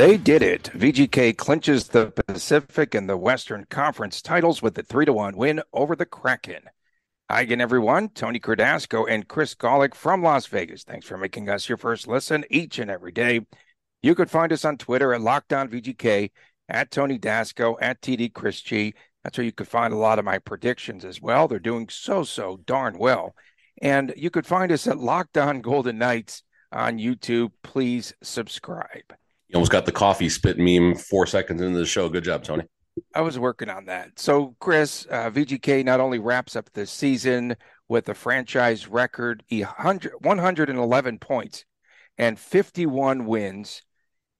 They did it. VGK clinches the Pacific and the Western Conference titles with a 3 to 1 win over the Kraken. Hi again, everyone. Tony Cardasco and Chris Golick from Las Vegas. Thanks for making us your first listen each and every day. You could find us on Twitter at LockdownVGK, at Tony Dasco, at TD Chris G. That's where you could find a lot of my predictions as well. They're doing so, so darn well. And you could find us at Locked On Golden Knights on YouTube. Please subscribe. You almost got the coffee spit meme four seconds into the show. Good job, Tony. I was working on that. So, Chris, uh, VGK not only wraps up the season with a franchise record 111 points and 51 wins,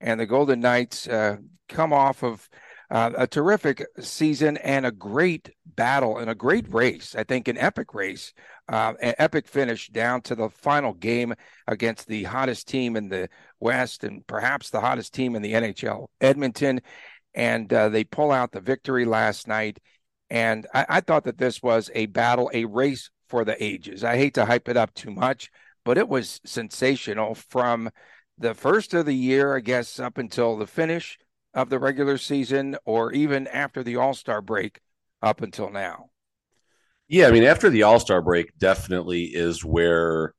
and the Golden Knights uh, come off of uh, a terrific season and a great battle and a great race. I think an epic race, uh, an epic finish down to the final game against the hottest team in the West and perhaps the hottest team in the NHL, Edmonton. And uh, they pull out the victory last night. And I, I thought that this was a battle, a race for the ages. I hate to hype it up too much, but it was sensational from the first of the year, I guess, up until the finish of the regular season or even after the All Star break up until now? Yeah, I mean, after the All Star break, definitely is where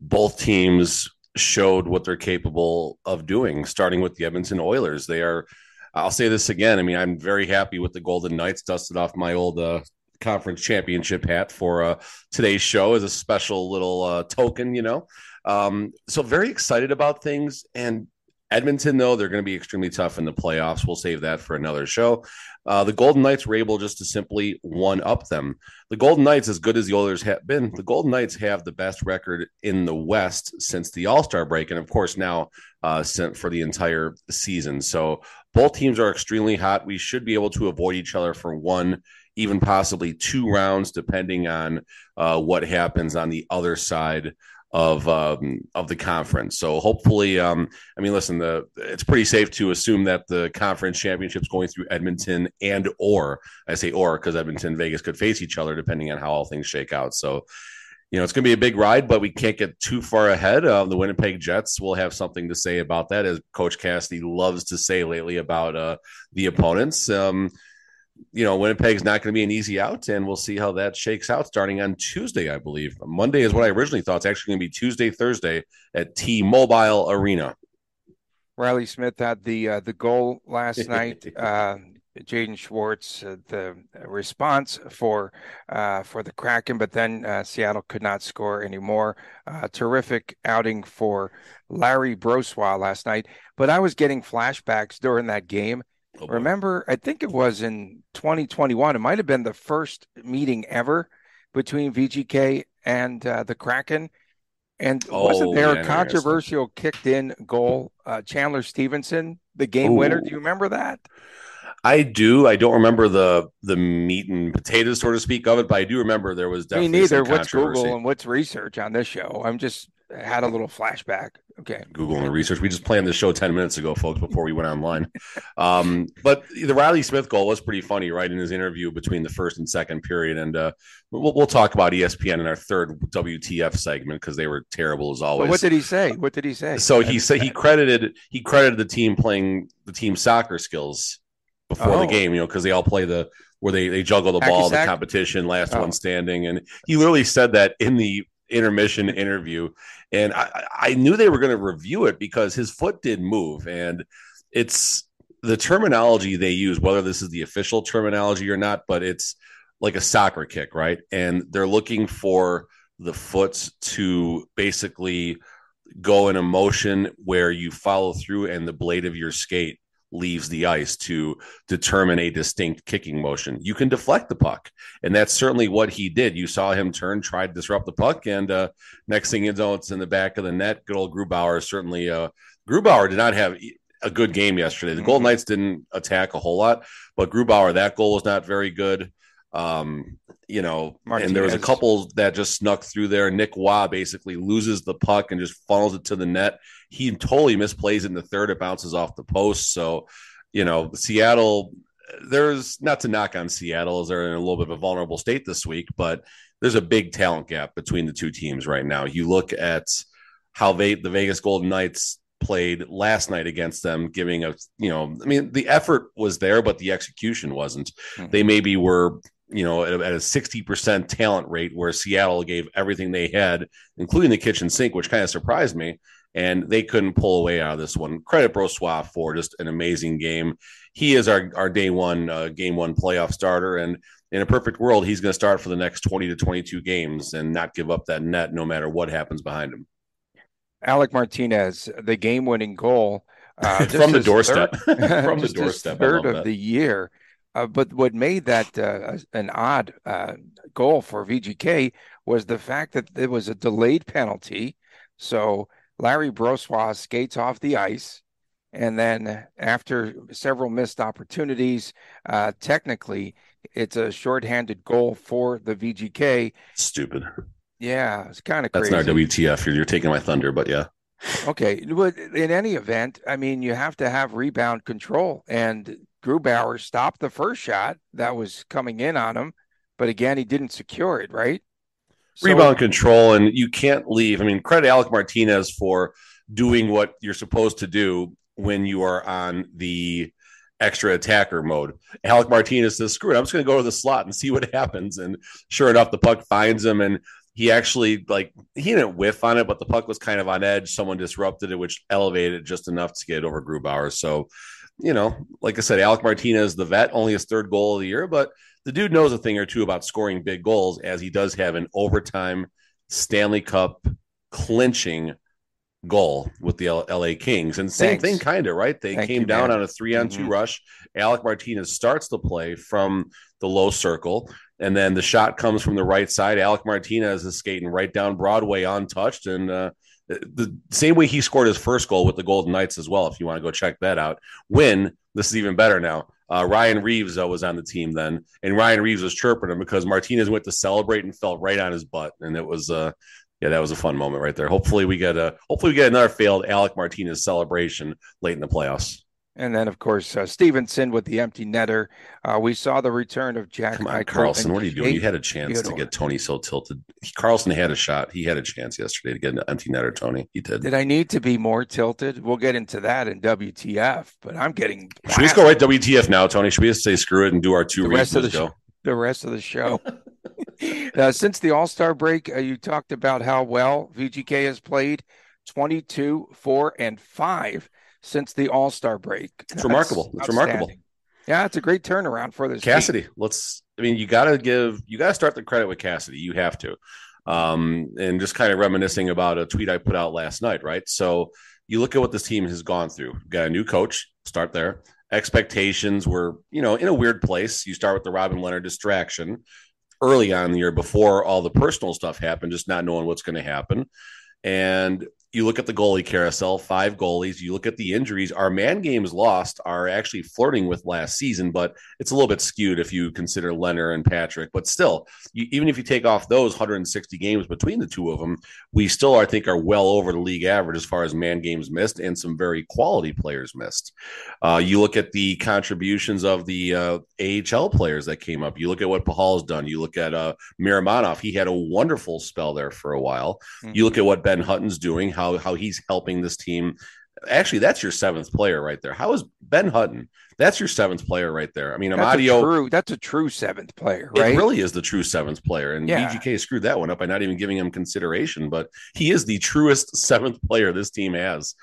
both teams showed what they're capable of doing, starting with the Edmonton Oilers. They are, I'll say this again. I mean, I'm very happy with the Golden Knights, dusted off my old uh, conference championship hat for uh, today's show as a special little uh, token, you know. Um, so, very excited about things. And Edmonton, though, they're going to be extremely tough in the playoffs. We'll save that for another show. Uh, the Golden Knights were able just to simply one up them. The Golden Knights, as good as the Oilers have been, the Golden Knights have the best record in the West since the All Star break, and of course now uh, for the entire season. So both teams are extremely hot. We should be able to avoid each other for one, even possibly two rounds, depending on uh, what happens on the other side of um, of the conference. So hopefully, um, I mean, listen, the it's pretty safe to assume that the conference championships going through Edmonton and or I say or because Edmonton Vegas could face each other depending on how all things shake out. So. You know, it's going to be a big ride, but we can't get too far ahead. Uh, the Winnipeg Jets will have something to say about that, as Coach Cassidy loves to say lately about uh, the opponents. Um, you know, Winnipeg's not going to be an easy out, and we'll see how that shakes out starting on Tuesday, I believe. Monday is what I originally thought. It's actually going to be Tuesday, Thursday at T Mobile Arena. Reilly Smith had the uh, the goal last night. Uh, Jaden Schwartz, uh, the response for uh, for the Kraken, but then uh, Seattle could not score anymore. Uh, terrific outing for Larry Brossoit last night. But I was getting flashbacks during that game Oh, Remember, I think it was in 2021. It might have been the first meeting ever between VGK and uh, the Kraken. And oh, wasn't there yeah, a controversial kicked in goal? Uh, Chandler Stephenson, the game Ooh. winner. Do you remember that? I do. I don't remember the the meat and potatoes, so to speak, of it, but I do remember there was definitely. Me neither. What's Google and what's research on this show? I'm just had a little flashback. Okay. Google and research. We just planned the show 10 minutes ago, folks, before we went online. um, but the Reilly Smith goal was pretty funny, right? In his interview between the first and second period. And uh, we'll, we'll talk about ESPN in our third WTF segment because they were terrible as always. But what did he say? What did he say? So he said he credited he credited the team playing the team soccer skills before oh. the game, you know, because they all play the where they, they juggle the ball, the competition, last oh. one standing. And he literally said that in the intermission interview, and I, I knew they were going to review it because his foot did move, and it's the terminology they use, whether this is the official terminology or not, but it's like a soccer kick, right? And they're looking for the foot to basically go in a motion where you follow through and the blade of your skate leaves the ice to determine a distinct kicking motion. You can deflect the puck, and that's certainly what he did. You saw him turn, try to disrupt the puck, and uh, next thing you know, it's in the back of the net. Good old Grubauer certainly. Uh, Grubauer did not have. a good game yesterday. The mm-hmm. Golden Knights didn't attack a whole lot, but Grubauer, that goal was not very good. Um, you know, Martinez. and there was a couple that just snuck through there. Nick Waugh basically loses the puck and just funnels it to the net. He totally misplays in the third. It bounces off the post. So, you know, Seattle, there's not to knock on Seattle as they're in a little bit of a vulnerable state this week, but there's a big talent gap between the two teams right now. You look at how they, the Vegas Golden Knights played last night against them, giving a, you know, I mean, the effort was there, but the execution wasn't. Mm-hmm. They maybe were you know, at, a 60% talent rate where Seattle gave everything they had, including the kitchen sink, which kind of surprised me. And they couldn't pull away out of this one. Credit Brossoit for just an amazing game. He is our, our day one, uh, game one playoff starter. And in a perfect world, he's going to start for the next 20 to 22 games and not give up that net no matter what happens behind him. Alec Martinez, the game winning goal. Uh, from the doorstep. Third, from the doorstep. Third of that. the year. Uh, but what made that uh, an odd uh, goal for VGK was the fact that it was a delayed penalty. So Larry Brossoit skates off the ice. And then after several missed opportunities, uh, technically, it's a shorthanded goal for the VGK. Stupid. Yeah, it's kind of That's not WTF. You're, you're taking my thunder, but yeah. Okay, but in any event, I mean, you have to have rebound control, and Grubauer stopped the first shot that was coming in on him, but again, he didn't secure it, right? So, Rebound control, and you can't leave. I mean, credit Alec Martinez for doing what you're supposed to do when you are on the extra attacker mode. Alec Martinez says, screw it, I'm just going to go to the slot and see what happens. And sure enough, the puck finds him. And he actually, like, he didn't whiff on it, but the puck was kind of on edge. Someone disrupted it, which elevated it just enough to get over Grubauer. So you know, like I said, Alec Martinez, the vet, only his third goal of the year, but the dude knows a thing or two about scoring big goals, as he does have an overtime Stanley Cup clinching goal with the LA Kings. And same Thanks. thing, kind of, right? They Thank came you, down man. on a three on 2 mm-hmm. rush. Alec Martinez starts the play from the low circle. And then the shot comes from the right side. Alec Martinez is skating right down Broadway untouched. And uh, the same way he scored his first goal with the Golden Knights as well. If you want to go check that out, when this is even better now. Uh, Ryan Reaves uh, was on the team then, and Ryan Reaves was chirping him because Martinez went to celebrate and fell right on his butt, and it was uh, yeah, that was a fun moment right there. Hopefully we get a hopefully we get another failed Alec Martinez celebration late in the playoffs. And then, of course, uh, Stephenson with the empty netter. Uh, we saw the return of Jack Come on, Karlsson. What are you doing? You had a chance to get Tony so tilted. Karlsson had a shot. He had a chance yesterday to get an empty netter, Tony. He did. Did I need to be more tilted? We'll get into that in WTF, but I'm getting. Should we just go right WTF now, Tony? Should we just say screw it and do our two the rest of the show? The rest of the show. uh, since the All Star break, uh, you talked about how well VGK has played 22, 4, and 5 since the All Star break. It's That's remarkable. It's remarkable. Yeah, it's a great turnaround for this. Cassidy, team. let's. I mean, you got to give. You got to start the credit with Cassidy. You have to. Um, and just kind of reminiscing about a tweet I put out last night, right? So you look at what this team has gone through. We've got a new coach. Start there. Expectations were, you know, in a weird place. You start with the Robin Lehner distraction early on in the year before all the personal stuff happened, just not knowing what's going to happen. And you look at the goalie carousel, five goalies. You look at the injuries. Our man games lost are actually flirting with last season, but it's a little bit skewed if you consider Lehner and Patrick. But still, you, even if you take off those 160 games between the two of them, we still, I think, are well over the league average as far as man games missed and some very quality players missed. Uh, you look at the contributions of the uh, AHL players that came up. You look at what Pahal's done. You look at uh, Miromanov. He had a wonderful spell there for a while. Mm-hmm. You look at what Ben Hutton's doing. How how how he's helping this team. Actually, that's your seventh player right there. How is Ben Hutton? That's your seventh player right there. I mean, that's Amadio. A true, that's a true seventh player, right? It really is the true seventh player. And yeah. VGK screwed that one up by not even giving him consideration, but he is the truest seventh player this team has.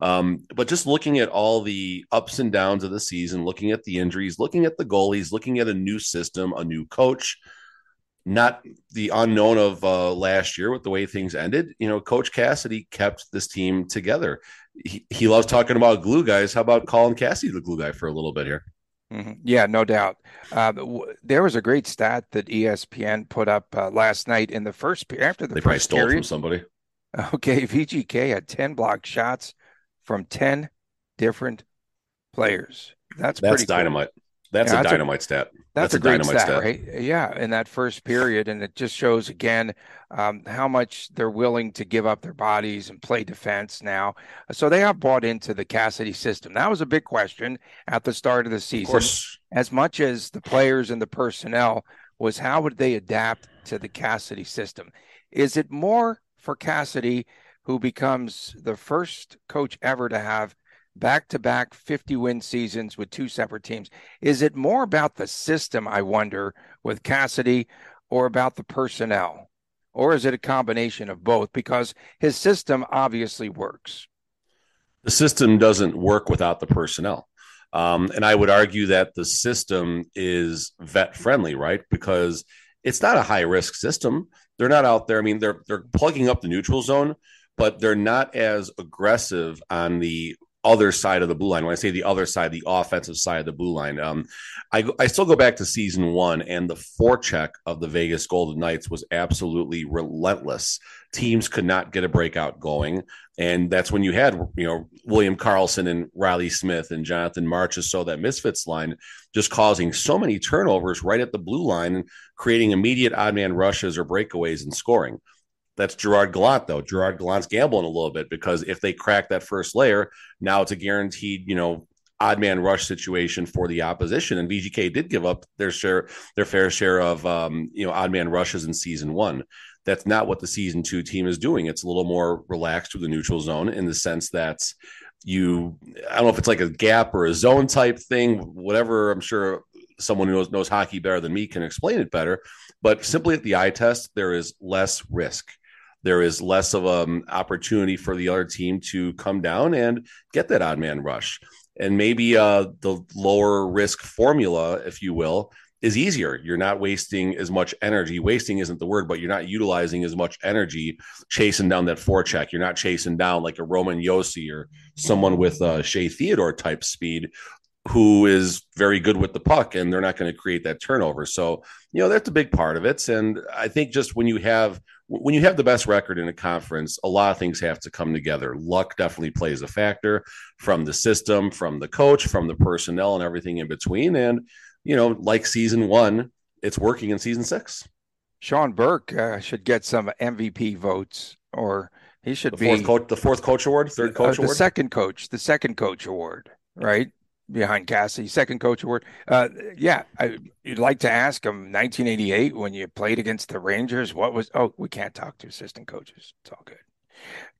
Um, but just looking at all the ups and downs of the season, looking at the injuries, looking at the goalies, looking at a new system, a new coach, not the unknown of uh, last year with the way things ended. You know, Coach Cassidy kept this team together. He, he loves talking about glue guys. How about calling Cassidy the glue guy for a little bit here? Mm-hmm. Yeah, no doubt. Uh, w- there was a great stat that ESPN put up uh, last night in the first period. after the they probably stole period. from somebody. Okay, VGK had ten block shots from ten different players. That's that's pretty cool. That's Yeah, a that's a- dynamite stat. That's, That's a, a great dynamite stat, stat. right? Yeah, in that first period, and it just shows again um, how much they're willing to give up their bodies and play defense now. So they have bought into the Cassidy system. That was a big question at the start of the Of season. course, As much as the players and the personnel was how would they adapt to the Cassidy system? Is it more for Cassidy, who becomes the first coach ever to have back to back 50 win seasons with two separate teams? Is it more about the system, I wonder, with Cassidy or about the personnel? Or is it a combination of both? Because his system obviously works. the system doesn't work without the personnel. Um, and I would argue that the system is vet friendly, right? Because it's not a high risk system. They're not out there. I mean, they're they're plugging up the neutral zone, but they're not as aggressive on the other side of the blue line. When I say the other side, the offensive side of the blue line, um, I I still go back to season one, and the forecheck of the Vegas Golden Knights was absolutely relentless. Teams could not get a breakout going, and that's when you had you know William Karlsson and Reilly Smith and Jonathan Marchessault. So that misfits line, just causing so many turnovers right at the blue line creating immediate odd man rushes or breakaways and scoring. That's Gerard Gallant, though. Gerard Gallant's gambling a little bit because if they crack that first layer, now it's a guaranteed, you know, odd man rush situation for the opposition. And VGK did give up their share, their fair share of, um, you know, odd man rushes in season one. That's not what the season two team is doing. It's a little more relaxed with the neutral zone in the sense that you, I don't know if it's like a gap or a zone type thing, whatever. I'm sure someone who knows, knows hockey better than me can explain it better. But simply at the eye test, there is less risk there is less of an opportunity for the other team to come down and get that odd man rush. And maybe uh, the lower risk formula, if you will, is easier. You're not wasting as much energy. Wasting isn't the word, but you're not utilizing as much energy chasing down that forecheck. You're not chasing down like a Roman Josi or someone with a Shea Theodore type speed who is very good with the puck and they're not going to create that turnover. So, you know, that's a big part of it. And I think just when you have when you have the best record in a conference, a lot of things have to come together. Luck definitely plays a factor from the system, from the coach, from the personnel, and everything in between. And, you know, like season one, it's working in season six. Sean Burke uh, should get some MVP votes, or he should The be fourth coach, the fourth coach award, third coach uh, the award. second coach, the second coach award, right behind Cassie, second coach award. Uh, yeah, I, you'd like to ask him 1988 when you played against the Rangers. What was? Oh, we can't talk to assistant coaches. It's all good.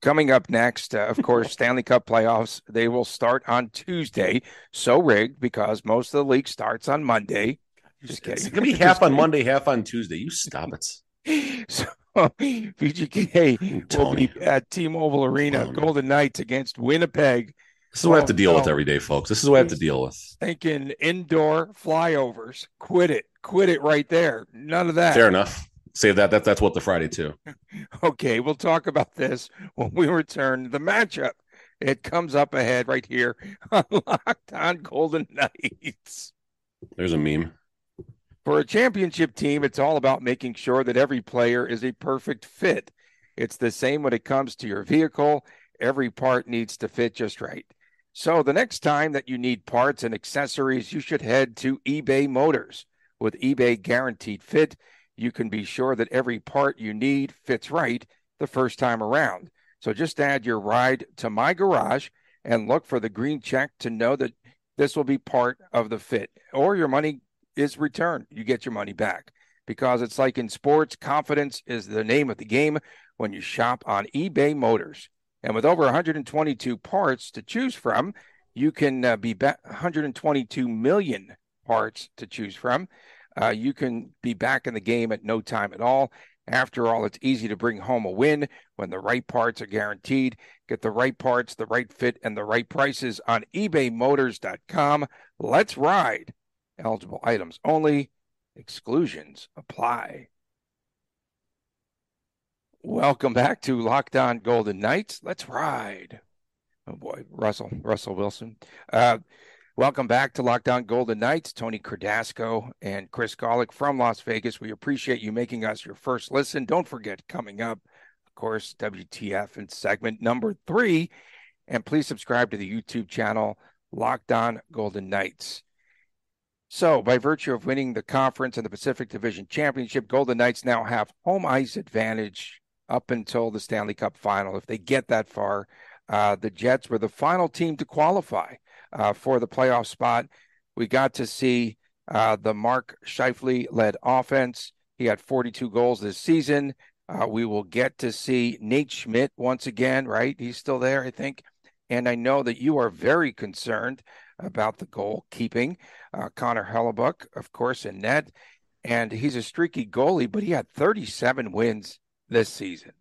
Coming up next, uh, of course, Stanley Cup playoffs. They will start on Tuesday. So rigged because most of the league starts on Monday. Just kidding. it's gonna be half on Monday, half on Tuesday. You stop it. So VGK will be at T-Mobile Arena, Golden Knights against Winnipeg. This is what I have to deal with Oh, every day, folks. This is what I have to deal with. Thinking indoor flyovers. Quit it. Quit it right there. None of that. Fair enough. Save that. That that's what the Friday too. Okay, we'll talk about this when we return. The matchup. It comes up ahead right here on Locked On Golden Knights. There's a meme. For a championship team, it's all about making sure that every player is a perfect fit. It's the same when it comes to your vehicle. Every part needs to fit just right. So the next time that you need parts and accessories, you should head to eBay Motors. With eBay Guaranteed Fit, you can be sure that every part you need fits right the first time around. So just add your ride to my garage and look for the green check to know that this will be part of the fit or your money is returned. You get your money back because it's like in sports, confidence is the name of the game when you shop on eBay Motors. And with over 122 parts to choose from, you can uh, be back 122 million parts to choose from. Uh, you can be back in the game at no time at all. After all, it's easy to bring home a win when the right parts are guaranteed. Get the right parts, the right fit, and the right prices on ebaymotors.com. Let's ride. Eligible items only. Exclusions apply. Welcome back to Locked On Golden Knights. Let's ride. Oh boy, Russell, Russell Wilson. Uh, welcome back to Locked On Golden Knights. Tony Cardasco and Chris Golick from Las Vegas. We appreciate you making us your first listen. Don't forget, coming up, of course, WTF and segment number three. And please subscribe to the YouTube channel, Locked On Golden Knights. So, by virtue of winning the conference and the Pacific Division Championship, Golden Knights now have home ice advantage up until the Stanley Cup final. If they get that far, uh, the Jets were the final team to qualify uh, for the playoff spot. We got to see uh, the Mark Scheifele led offense. He had 42 goals this season. Uh, we will get to see Nate Schmidt once again, right? He's still there, I think. And I know that you are very concerned about the goalkeeping. Uh, Connor Hellebuyck, of course, in net. And he's a streaky goalie, but he had 37 wins this season.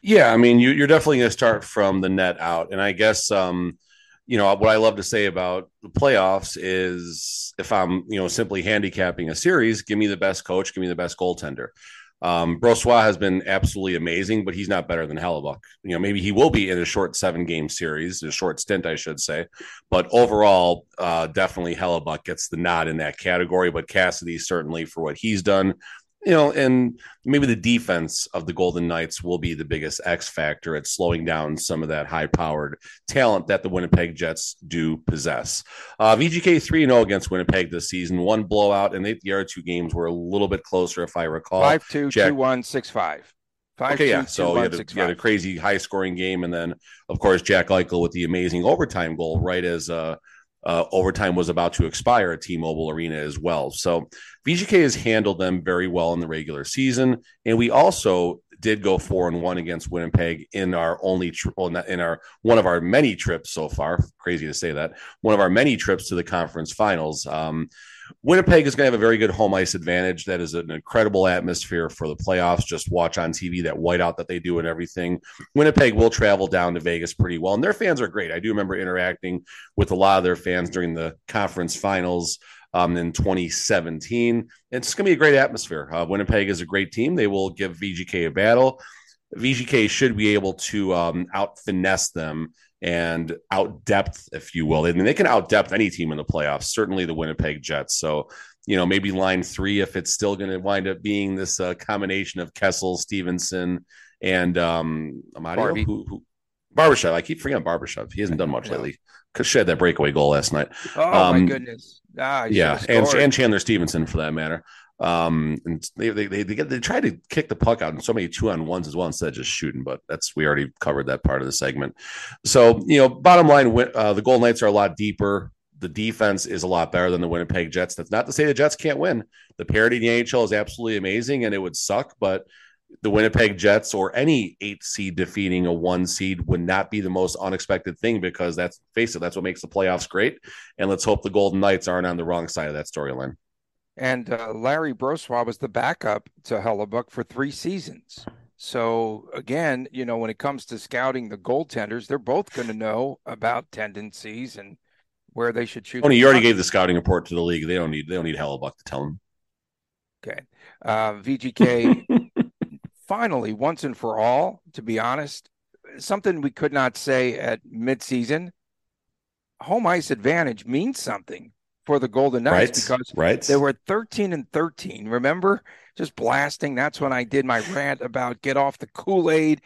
Yeah, I mean, you, are definitely going to start from the net out. And I guess, um, you know, what I love to say about the playoffs is if I'm, you know, simply handicapping a series, give me the best coach, give me the best goaltender. Um, Brossoit has been absolutely amazing, but he's not better than Hellebuyck. You know, maybe he will be in a short seven game series, a short stint, I should say. But overall, uh, definitely Hellebuyck gets the nod in that category. But Cassidy certainly for what he's done you know, and maybe the defense of the Golden Knights will be the biggest X factor at slowing down some of that high powered talent that the Winnipeg Jets do possess. Uh, VGK 3 0 against Winnipeg this season, one blowout, and they, the other two games were a little bit closer, if I recall. 5 2, Jack- 2 1, 6 5. Five, okay, two, yeah. So two, you, had a, you, had a, crazy high scoring game, and then of course Jack Eichel with the amazing overtime goal right as uh, uh, overtime was about to expire at T-Mobile Arena as well. So VGK has handled them very well in the regular season, and we also did go four and one against Winnipeg in our only in our one of our many trips so far. Crazy to say that one of our many trips to the conference finals. Um, Winnipeg is going to have a very good home ice advantage. That is an incredible atmosphere for the playoffs. Just watch on TV that whiteout that they do and everything. Winnipeg will travel down to Vegas pretty well, and their fans are great. I do remember interacting with a lot of their fans during the conference finals um, in 2017. It's going to be a great atmosphere. Uh, Winnipeg is a great team. They will give VGK a battle. VGK should be able to um, out finesse them and out depth, if you will. I mean, they can out depth any team in the playoffs, certainly the Winnipeg Jets. So, you know, maybe line three, if it's still going to wind up being this uh, combination of Kessel, Stephenson, and um, Amadio, who, who, Barbashev. I keep forgetting Barbashev. He hasn't done much yeah. lately. Because she had that breakaway goal last night. Oh um, my goodness! Ah, yeah, and, and Chandler Stephenson, for that matter. Um, and they they they, they, get, they try to kick the puck out in so many two on ones as well instead of just shooting. But that's we already covered that part of the segment. So you know, bottom line, uh, the Golden Knights are a lot deeper. The defense is a lot better than the Winnipeg Jets. That's not to say the Jets can't win. The parity in the NHL is absolutely amazing, and it would suck, but the Winnipeg Jets or any eight seed defeating a one seed would not be the most unexpected thing because that's face it, that's what makes the playoffs great. And let's hope the Golden Knights aren't on the wrong side of that storyline. And uh, Larry Brossoit was the backup to Hellebuyck for three seasons. So again, you know, when it comes to scouting the goaltenders, they're both going to know about tendencies and where they should shoot. Tony, you already gave the scouting report to the league. They don't need they don't need Hellebuyck to tell them. Okay, uh, VGK. finally, once and for all, to be honest, something we could not say at midseason. Home ice advantage means something for the Golden Knights right, because right. they were 13 and 13. Remember, just blasting. That's when I did my rant about get off the Kool Aid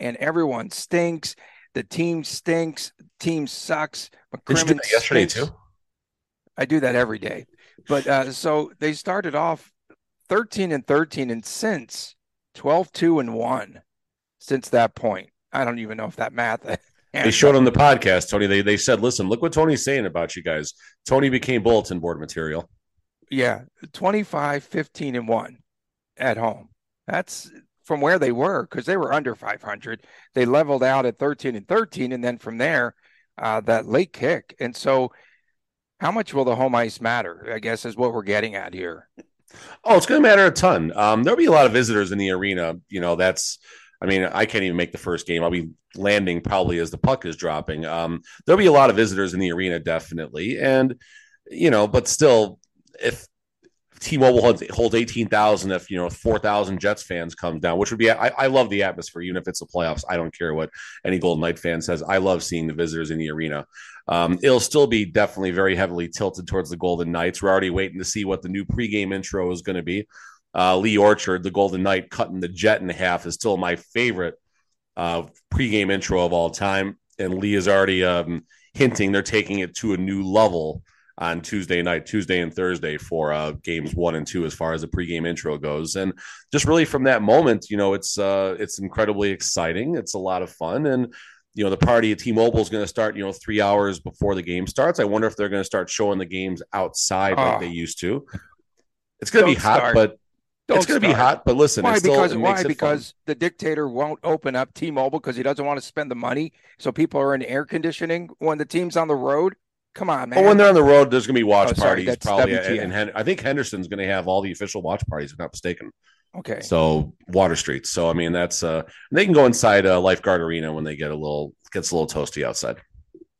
and everyone stinks. The team stinks. Team sucks. McCrimmon did you do that yesterday too? I do that every day. But uh, so they started off 13 and 13, and since 12 2 and 1 since that point. I don't even know if that math they showed on the podcast, Tony. They they said, "Listen, look what Tony's saying about you guys." Tony became bulletin board material. Yeah, 25, 15, and one at home. That's from where they were because they were under 500. They leveled out at 13 and 13, and then from there, uh, that late kick. And so, how much will the home ice matter? I guess is what we're getting at here. Oh, it's going to matter a ton. Um, there'll be a lot of visitors in the arena. You know, that's I mean, I can't even make the first game. I'll be landing probably as the puck is dropping. Um, there'll be a lot of visitors in the arena, definitely, and you know, but still, if T-Mobile holds, holds eighteen thousand, if you know four thousand Jets fans come down, which would be, I, I, love the atmosphere, even if it's the playoffs. I don't care what any Golden Knight fan says. I love seeing the visitors in the arena. Um, it'll still be definitely very heavily tilted towards the Golden Knights. We're already waiting to see what the new pregame intro is going to be uh, Lee Orchard, the Golden Knight, cutting the jet in half is still my favorite uh, pregame intro of all time. And Lee is already um, hinting they're taking it to a new level on Tuesday night, Tuesday and Thursday for uh, games one and two, as far as the pregame intro goes. And just really from that moment, you know, it's uh, it's incredibly exciting. It's a lot of fun, and you know, the party at T-Mobile is going to start, you know, three hours before the game starts. I wonder if they're going to start showing the games outside oh. like they used to. It's going to be hot, start. but don't it's going to be hot, but listen. Why? Still, because why? Because the dictator won't open up T-Mobile because he doesn't want to spend the money. So people are in air conditioning when the team's on the road. Come on, man. Well, when they're on the road, there's going to be watch oh, parties sorry, probably. And, and I think Henderson's going to have all the official watch parties, if I'm not mistaken. Okay. So Water Street. So I mean, that's uh, they can go inside a lifeguard arena when they get a little gets a little toasty outside.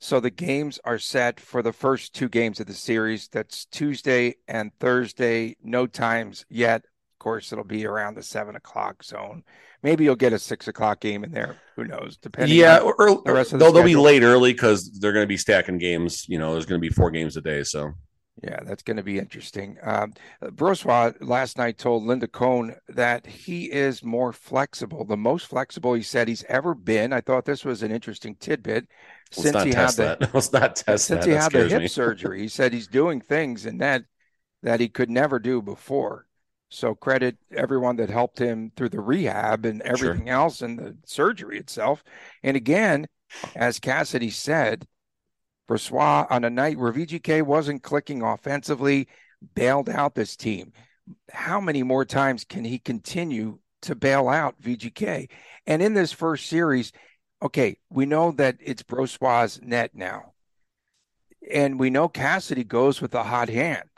So the games are set for the first two games of the series. That's Tuesday and Thursday. No times yet. Of course, it'll be around the seven o'clock zone. Maybe you'll get a six o'clock game in there. Who knows? Depending. Yeah, or, the rest of the they'll, they'll be late early because they're going to be stacking games. You know, there's going to be four games a day. So yeah, that's going to be interesting. Um, Brossoit last night told Linda Cohn that he is more flexible, the most flexible he said he's ever been. I thought this was an interesting tidbit. Let's since he had the, Let's not test since that. he had the hip me. surgery, he said he's doing things and that that he could never do before. So credit everyone that helped him through the rehab and everything sure. else and the surgery itself. And again, as Cassidy said, Brossoit on a night where VGK wasn't clicking offensively, bailed out this team. How many more times can he continue to bail out VGK? And in this first series, okay, we know that it's Brossoit's net now. And we know Cassidy goes with a hot hand.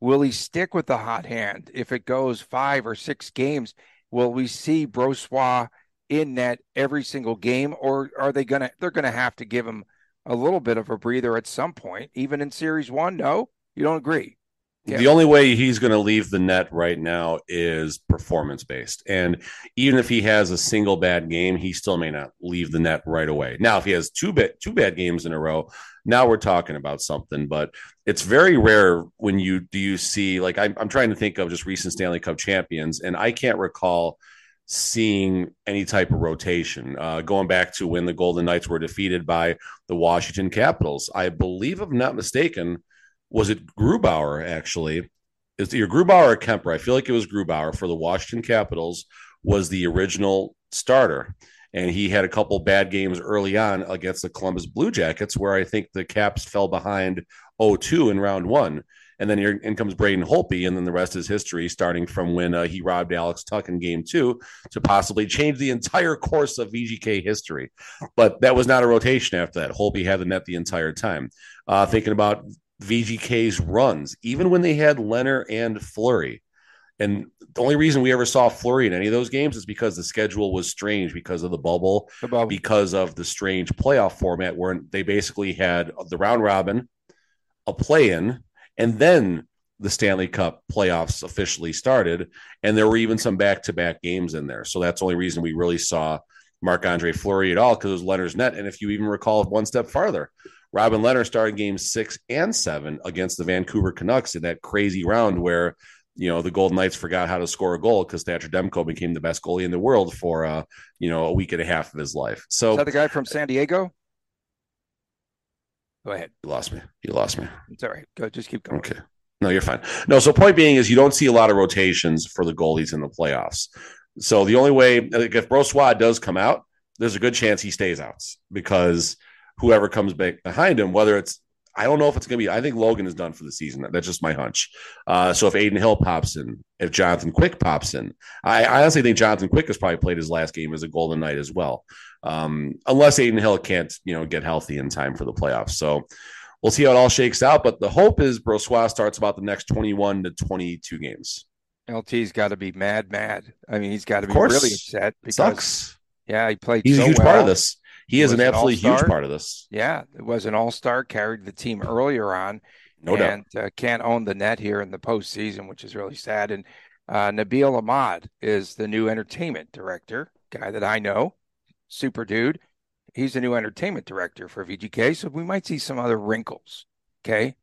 Will he stick with the hot hand if it goes five or six games? Will we see Brossoit in net every single game, or are they gonna they're gonna have to give him a little bit of a breather at some point, even in series one? No, you don't agree. Yeah. The only way he's going to leave the net right now is performance based. And even if he has a single bad game, he still may not leave the net right away. Now, if he has two bad, two bad games in a row, now we're talking about something. But it's very rare when you do you see like I'm, I'm trying to think of just recent Stanley Cup champions, and I can't recall seeing any type of rotation. Uh, going back to when the Golden Knights were defeated by the Washington Capitals, I believe, if I'm not mistaken, was it Grubauer actually? Is your Grubauer or Kuemper? I feel like it was Grubauer for the Washington Capitals was the original starter. And he had a couple bad games early on against the Columbus Blue Jackets, where I think the Caps fell behind 0-2 in round one. And then in comes Braden Holtby, and then the rest is history, starting from when uh, he robbed Alex Tuch in game two to possibly change the entire course of VGK history. But that was not a rotation after that. Holpe had the net the entire time. Uh, thinking about VGK's runs, even when they had Lehner and Fleury. And the only reason we ever saw Fleury in any of those games is because the schedule was strange because of the bubble, the bubble. because of the strange playoff format where they basically had the round robin, a play in, and then the Stanley Cup playoffs officially started, and there were even some back-to-back games in there. So that's the only reason we really saw Marc Andre Fleury at all because it was Lehner's net. And if you even recall one step farther, Robin Lehner started games six and seven against the Vancouver Canucks in that crazy round where you know the Golden Knights forgot how to score a goal because Thatcher Demko became the best goalie in the world for uh you know a week and a half of his life. So is that the guy from San Diego? Go ahead. You lost me. You lost me. It's all right. Go. Just keep going. Okay. No, you're fine. No, so point being is you don't see a lot of rotations for the goalies in the playoffs. So the only way, like if Brossoit does come out, there's a good chance he stays out because whoever comes back behind him, whether it's I don't know if it's going to be. I think Logan is done for the season. That's just my hunch. Uh, so if Adin Hill pops in, if Jonathan Quick pops in, I, I, honestly think Jonathan Quick has probably played his last game as a Golden Knight as well, um, unless Adin Hill can't, you know, get healthy in time for the playoffs. So we'll see how it all shakes out. But the hope is Brossoit starts about the next twenty-one to twenty-two games. LT's got to be mad, mad. I mean, he's got to be really upset because Sucks. yeah, he played. He's so a huge well. part of this. He is an absolutely huge part of this. Yeah, it was an all star, carried the team earlier on. No and, doubt. Uh, can't own the net here in the postseason, which is really sad. And uh, Nabil Ahmad is the new entertainment director, guy that I know, super dude. He's the new entertainment director for VGK. So we might see some other wrinkles. Okay.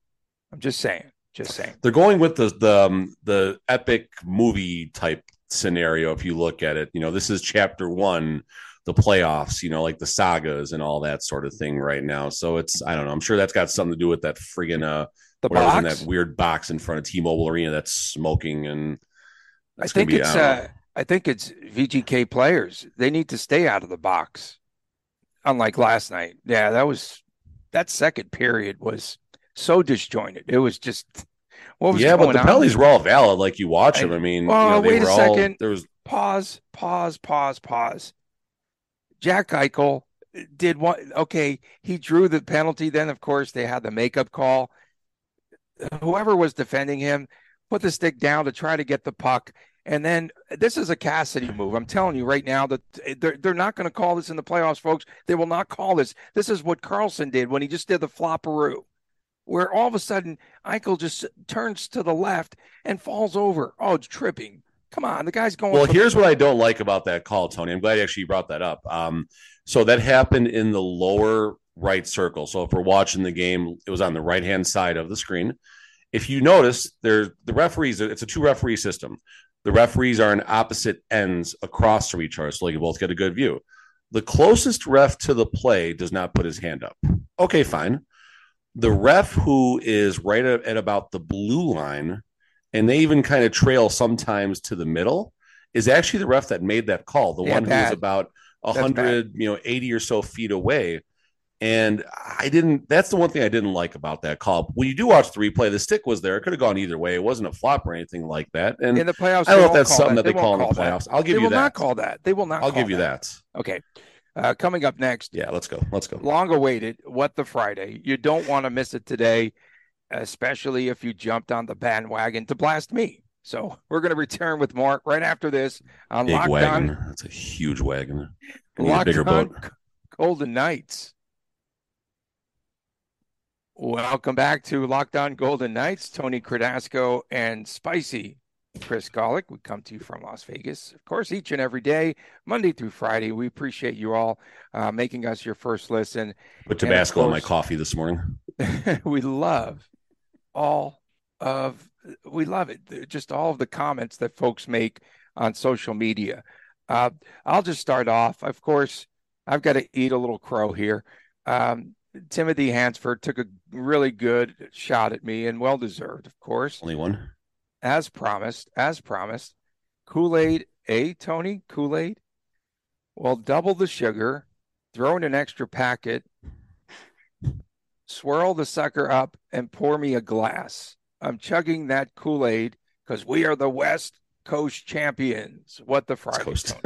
I'm just saying. Just saying. They're going with the the um, the epic movie type scenario. If you look at it, you know, this is chapter one the playoffs, you know, like the sagas and all that sort of thing right now. So it's I don't know. I'm sure that's got something to do with that friggin' uh The whatever's in that weird box in front of T-Mobile Arena that's smoking and I that's think be- it's I uh, I think it's VGK players. They need to stay out of the box. Unlike last night. Yeah, that was that second period was so disjointed. It was just what was yeah, but the on? penalties were all valid. Like you watch I- them. I mean, Well, you know, they wait a all, second. There was pause, pause, pause, pause. Jack Eichel did what? Okay, he drew the penalty. Then, of course, they had the makeup call. Whoever was defending him put the stick down to try to get the puck. And then this is a Cassidy move. I'm telling you right now that eh, they're, they're not going to call this in the playoffs, folks. They will not call this. This is what Carlson did when he just did the flopperoo, where all of a sudden Eichel just turns to the left and falls over. Oh, it's tripping. Come on, the guy's going. Well, for the- here's what I don't like about that call, Tony. I'm glad actually you brought that up. Um, so that happened in the lower right circle. So if we're watching the game, it was on the right hand side of the screen. If you notice, there the referees. It's a two referee system. The referees are on opposite ends across from each other, so you both get a good view. The closest ref to the play does not put his hand up. Okay, fine. The ref who is right at about the blue line, and they even kind of trail sometimes to the middle, is actually the ref that made that call. The Yeah, one who was about hundred, you know, eighty or so feet away. And I didn't. That's the one thing I didn't like about that call. When you do watch the replay, the stick was there. It could have gone either way. It wasn't a flop or anything like that. And in the playoffs. I don't know if that's something that they won't call in the that. playoffs. I'll give they you that. They will that. not call that. They will not. I'll give you that. Okay. Uh, coming up next, Yeah, let's go. Let's go. long awaited. What the Friday? You don't want to miss it today, especially if you jumped on the bandwagon to blast me. So we're going to return with more right after this on Big Lockdown. wagon. That's a huge wagon. I need a Locked bigger on boat. Golden Knights. Welcome back to Locked On Golden Knights. Tony Credasco and Spicy Chris Golick. We come to you from Las Vegas, of course, each and every day, Monday through Friday. We appreciate you all uh, making us your first listen. Put Tabasco in my coffee this morning. we love all of we love it. Just all of the comments that folks make on social media. Uh, i'll just start off. Of course i've got to eat a little crow here. Um, timothy hansford took a really good shot at me and well deserved of course. Only one. as promised as promised. Kool-aid a tony kool-aid. Well double the sugar throw in an extra packet swirl the sucker up and pour me a glass. I'm chugging that Kool Aid because we are the West Coast champions. What the Friday? Coast.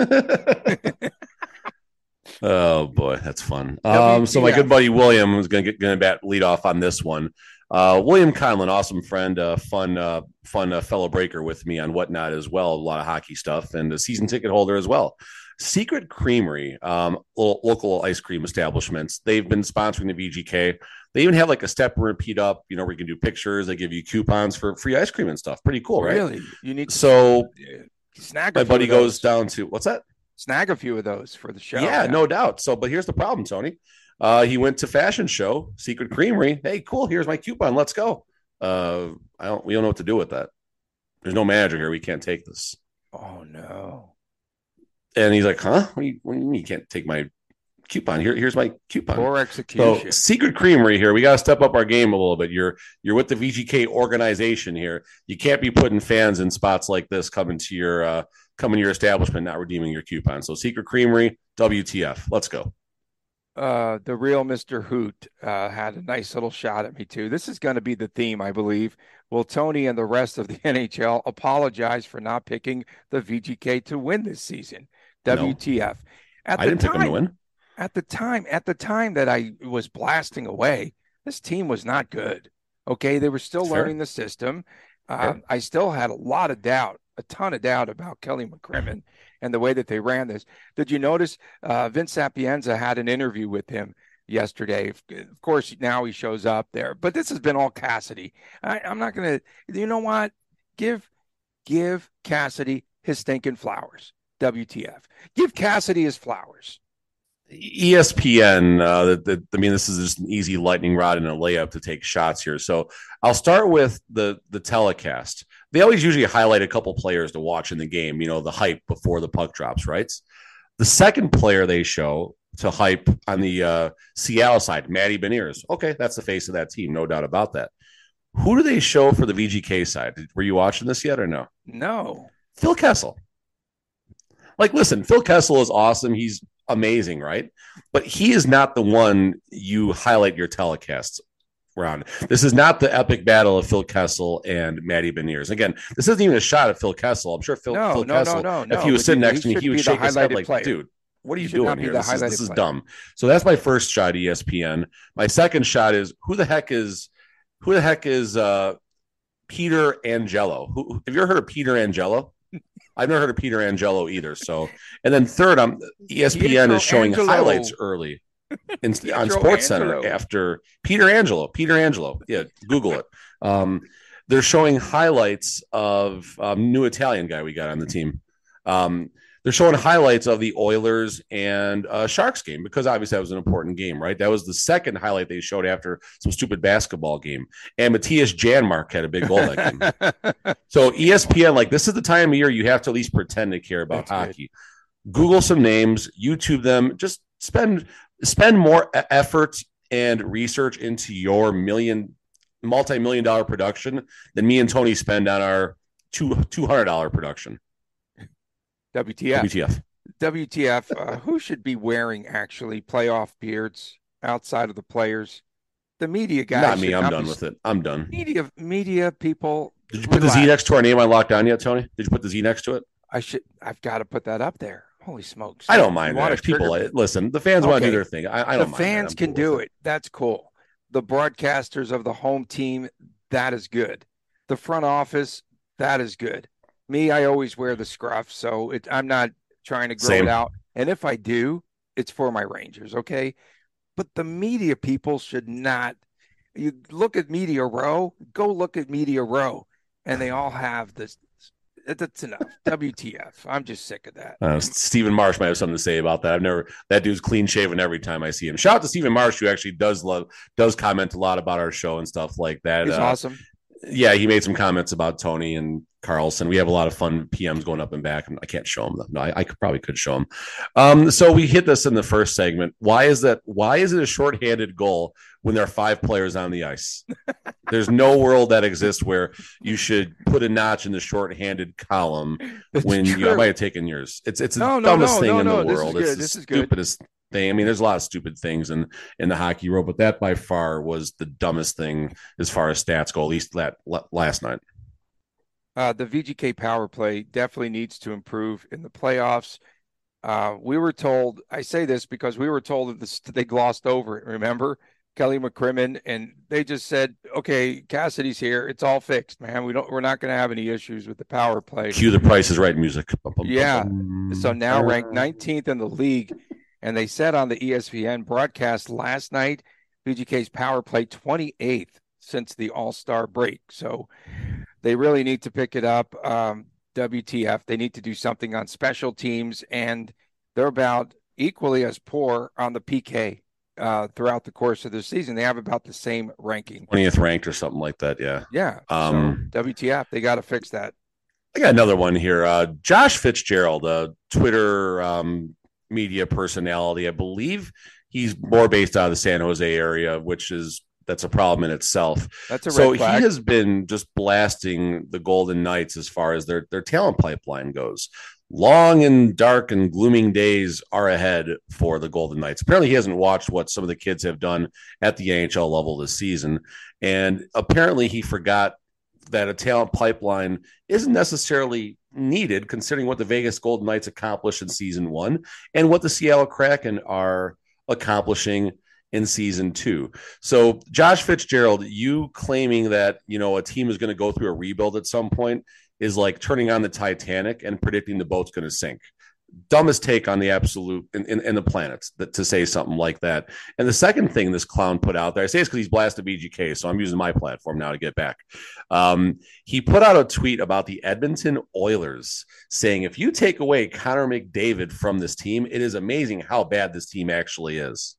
Oh boy, that's fun. Um, so my good buddy William is going to get going to bat lead off on this one. Uh, William Conlon, awesome friend, uh, fun, uh, fun uh, fellow breaker with me on whatnot as well. A lot of hockey stuff and a season ticket holder as well. Secret Creamery, um, local ice cream establishments. They've been sponsoring the VGK. They even have like a step and repeat up, you know, where you can do pictures. They give you coupons for free ice cream and stuff. Pretty cool, right? Really? You need to So snag my buddy goes down to what's that? snag a few of those for the show. Yeah, no doubt. So, but here's the problem, Tony. Uh, he went to fashion show, Secret Creamery. Hey, cool. Here's my coupon. Let's go. Uh, I don't. We don't know what to do with that. There's no manager here. We can't take this. Oh no. And he's like, "Huh? What do you, what do you mean you can't take my coupon? Here, here's my coupon." Poor execution. So. Secret Creamery here. We got to step up our game a little bit. You're you're with the VGK organization here. You can't be putting fans in spots like this coming to your uh, coming to your establishment not redeeming your coupon. So, Secret Creamery, WTF? Let's go. uh, the real Mr. Hoot uh, had a nice little shot at me too. This is going to be the theme, I believe. Will Tony and the rest of the NHL apologize for not picking the VGK to win this season? No. WTF? At I the didn't pick them to win. At the time, at the time that I was blasting away, this team was not good. Okay, they were still fair. learning the system. Uh. I still had a lot of doubt, a ton of doubt about Kelly McCrimmon and the way that they ran this. Did you notice uh, Vince Sapienza had an interview with him yesterday? Of of course, now he shows up there, but this has been all Cassidy. I, I'm not going to. You know what? Give give Cassidy his stinking flowers. WTF? Give Cassidy his flowers. ESPN. Uh, the, the, I mean, this is just an easy lightning rod and a layup to take shots here. So I'll start with the the telecast. They always usually highlight a couple players to watch in the game. You know, the hype before the puck drops, right? The second player they show to hype on the uh, Seattle side, Matty Beniers. Okay, that's the face of that team, no doubt about that. Who do they show for the VGK side? Were you watching this yet or no? No. Phil Kessel. Like, listen, Phil Kessel is awesome. He's amazing, right? But he is not the one you highlight your telecasts around. This is not the epic battle of Phil Kessel and Matty Beniers. Again, this isn't even a shot at Phil Kessel. I'm sure Phil, No, Phil no, Kessel, no, if he was sitting next to me, he would shake his head like, player. dude, what are you doing here? This is, this is dumb. So that's my first shot, ESPN. My second shot is who the heck is who the heck is uh Peter Angelo? Who have you ever heard of Peter Angelo? I've never heard of Peter Angelo either. So, and then third, um, ESPN Pietro is showing Angelo. highlights early in, on Sports Center after Peter Angelo. Peter Angelo, yeah, Google it. Um, they're showing highlights of um, new Italian guy we got on the team. Um, they're showing highlights of the Oilers and uh, Sharks game because obviously that was an important game, right? That was the second highlight they showed after some stupid basketball game. And Mattias Janmark had a big goal that game. So ESPN, like this is the time of year you have to at least pretend to care about That's good. hockey. Google some names, YouTube them, just spend spend more effort and research into your million multi-million dollar production than me and Tony spend on our two two hundred dollar production. WTF. WTF. WTF. Uh, who should be wearing actually playoff beards outside of the players? The media guys. Not me. I'm not done be- with it. I'm done. Media, media people. Did you put the Z next to our name on lockdown yet, Tony? Did you put the Z next to it? I should. I've got to put that up there. Holy smokes! I don't mind that. If people listen. The fans want to do their thing. I, I don't. mind fans can cool do with it. That's cool. The broadcasters of the home team, that is good. The front office, that is good. Me, I always wear the scruff, so it, I'm not trying to grow Same. it out. And if I do, it's for my Rangers, okay? But the media people should not. You look at Media Row, go look at Media Row, and they all have this. That's enough. WTF? I'm just sick of that. Uh, Stephen Marsh might have something to say about that. I've never that dude's clean shaven every time I see him. Shout out to Stephen Marsh who actually does love does comment a lot about our show and stuff like that. He's Uh, awesome. Yeah, he made some comments about Tony and Karlsson. We have a lot of fun PMs going up and back, and I can't show them. No, I, I could probably could show them. Um, so we hit this in the first segment. Why is that? Why is it a shorthanded goal when there are five players on the ice? There's no world that exists where you should put a notch in the shorthanded column It's when you I might have taken yours. It's it's the No, no, dumbest no, thing no, in no, the this is world. good, the this is good. stupidest thing. I mean, there's a lot of stupid things in in the hockey world, but that by far was the dumbest thing as far as stats go. At least that last night. Uh, the VGK power play definitely needs to improve in the playoffs. Uh, we were told, I say this because we were told that this, they glossed over it. Remember Kelly McCrimmon, and they just said, "Okay, Cassidy's here. It's all fixed, man. We don't. We're not going to have any issues with the power play." Cue the Price is Right music. Yeah. So now ranked 19th in the league, and they said on the ESPN broadcast last night, VGK's power play 28th since the All Star break. So they really need to pick it up. Um, WTF? They need to do something on special teams, and they're about equally as poor on the PK uh, throughout the course of the season. They have about the same ranking. 20th ranked or something like that. Yeah. Yeah. Um, so WTF? They got to fix that. I got another one here. Uh, Josh Fitzgerald, a Twitter um, media personality. I believe he's more based out of the San Jose area, which is that's a problem in itself. That's a red So he has been just blasting the Golden Knights as far as their their talent pipeline goes. Long and dark and glooming days are ahead for the Golden Knights. Apparently, he hasn't watched what some of the kids have done at the NHL level this season, and apparently, he forgot that a talent pipeline isn't necessarily needed, considering what the Vegas Golden Knights accomplished in season one and what the Seattle Kraken are accomplishing in season two. So, Josh Fitzgerald, you claiming that you know a team is going to go through a rebuild at some point is like turning on the Titanic and predicting the boat's going to sink. Dumbest take on the absolute in, in, in the planets that, to say something like that. And the second thing this clown put out there, I say it's because he's blasted VGK, so I'm using my platform now to get back. Um, he put out a tweet about the Edmonton Oilers saying, if you take away Connor McDavid from this team, it is amazing how bad this team actually is.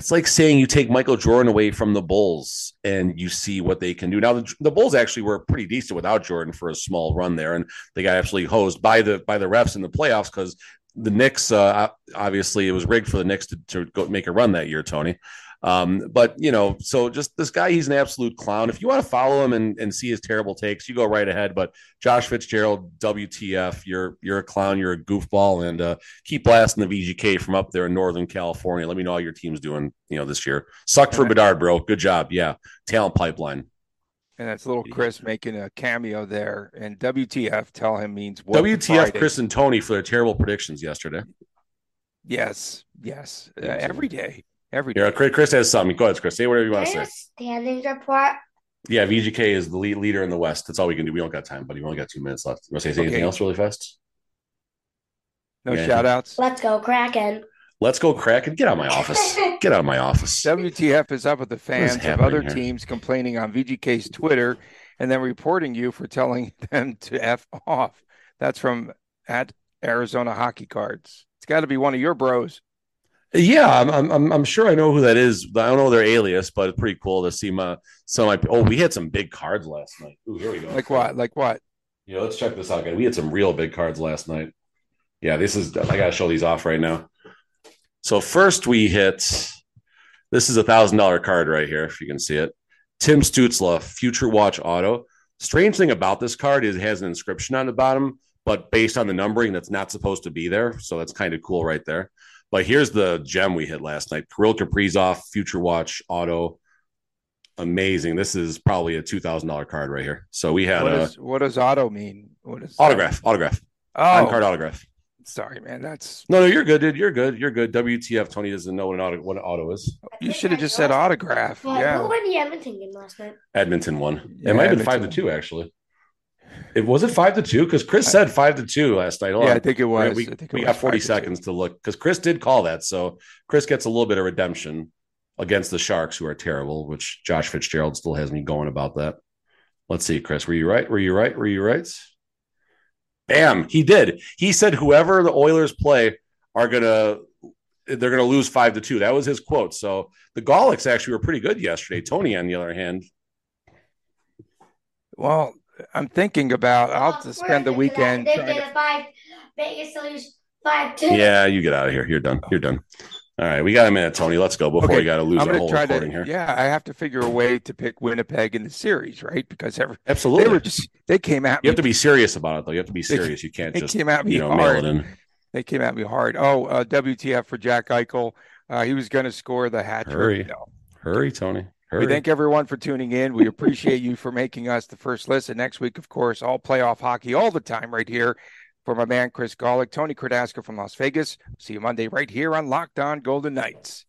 That's like saying you take Michael Jordan away from the Bulls and you see what they can do. Now the, the Bulls actually were pretty decent without Jordan for a small run there, and they got absolutely hosed by the by the refs in the playoffs because the Knicks, uh, obviously, it was rigged for the Knicks to, to go make a run that year, Tony. Um, but you know, so just this guy, he's an absolute clown. If you want to follow him and, and see his terrible takes, you go right ahead. But Josh Fitzgerald, WTF, you're you're a clown, you're a goofball, and uh, keep blasting the VGK from up there in Northern California. Let me know how your team's doing, you know, this year. Suck for Bedard, bro. Good job. Yeah, talent pipeline. And that's little Chris making a cameo there. And WTF, tell him means what? WTF, Friday. Chris and Tony for their terrible predictions yesterday. Yes, yes, uh, every day. Every day. Yeah, Chris has something. Go ahead, Chris. Say whatever you want to say. Standings report. Yeah, VGK is the lead leader in the West. That's all we can do. We don't got time, buddy. We only got two minutes left. You want to say anything else really fast? No yeah. shout outs. Let's go, Kraken. Let's go, Kraken. Get out of my office. Get out of my office. WTF is up with the fans of other here? teams complaining on VGK's Twitter and then reporting you for telling them to F off. That's from at Arizona Hockey Cards. It's got to be one of your bros. Yeah, I'm, I'm, I'm sure I know who that is. I don't know their alias, but it's pretty cool to see my some. My, oh, we had some big cards last night. Ooh, here we go. Like what? Like what? Yeah, let's check this out, guys. We had some real big cards last night. Yeah, this is. I gotta show these off right now. So first we hit. This is a thousand dollar card right here, if you can see it. Tim Stützle, Future Watch Auto. Strange thing about this card is it has an inscription on the bottom, but based on the numbering, that's not supposed to be there. So that's kind of cool right there. But here's the gem we hit last night: Kirill Kaprizov, Future Watch Auto. Amazing. This is probably a two thousand dollar card right here. So we had what, a, is, what does auto mean? What is autograph? That? Autograph. Oh, On card autograph. Sorry, man. That's no, no. You're good, dude. You're good. You're good. WTF? Tony doesn't know what an auto what an auto is. You should have just said autograph. yeah. Who won the Edmonton game last night? Edmonton won. Yeah, it might have been five to two actually. It was it five to two because Chris said five to two last night. Hold yeah, on. I think it was. We, it we got forty seconds to look because Chris did call that, so Chris gets a little bit of redemption against the Sharks, who are terrible. Which Josh Fitzgerald still has me going about that. Let's see, Chris, were you right? Were you right? Were you right? Bam, he did. He said whoever the Oilers play are gonna they're gonna lose five to two. That was his quote. So the Gawliks actually were pretty good yesterday. Tony, on the other hand, well, I'm thinking about. I'll just spend the weekend. They did a five. Vegas to lose five two. Yeah, you get out of here. You're done. You're done. All right, we got a minute, Tony. Let's go before okay. we got to lose our whole try recording to, here. Yeah, I have to figure a way to pick Winnipeg in the series, right? Because every, absolutely, they were just they came at you me. You have to be serious about it, though. You have to be serious. You can't they just came at me you know, hard. mail it in. They came at me hard. Oh, uh, WTF for Jack Eichel? Uh, he was going to score the hat trick. Hurry, no. hurry, Tony. Hurry. We thank everyone for tuning in. We appreciate you for making us the first listen. Next week, of course, all playoff hockey all the time right here for my man Chris Gawlik, Tony Kardasco from Las Vegas. See you Monday right here on Locked On Golden Knights.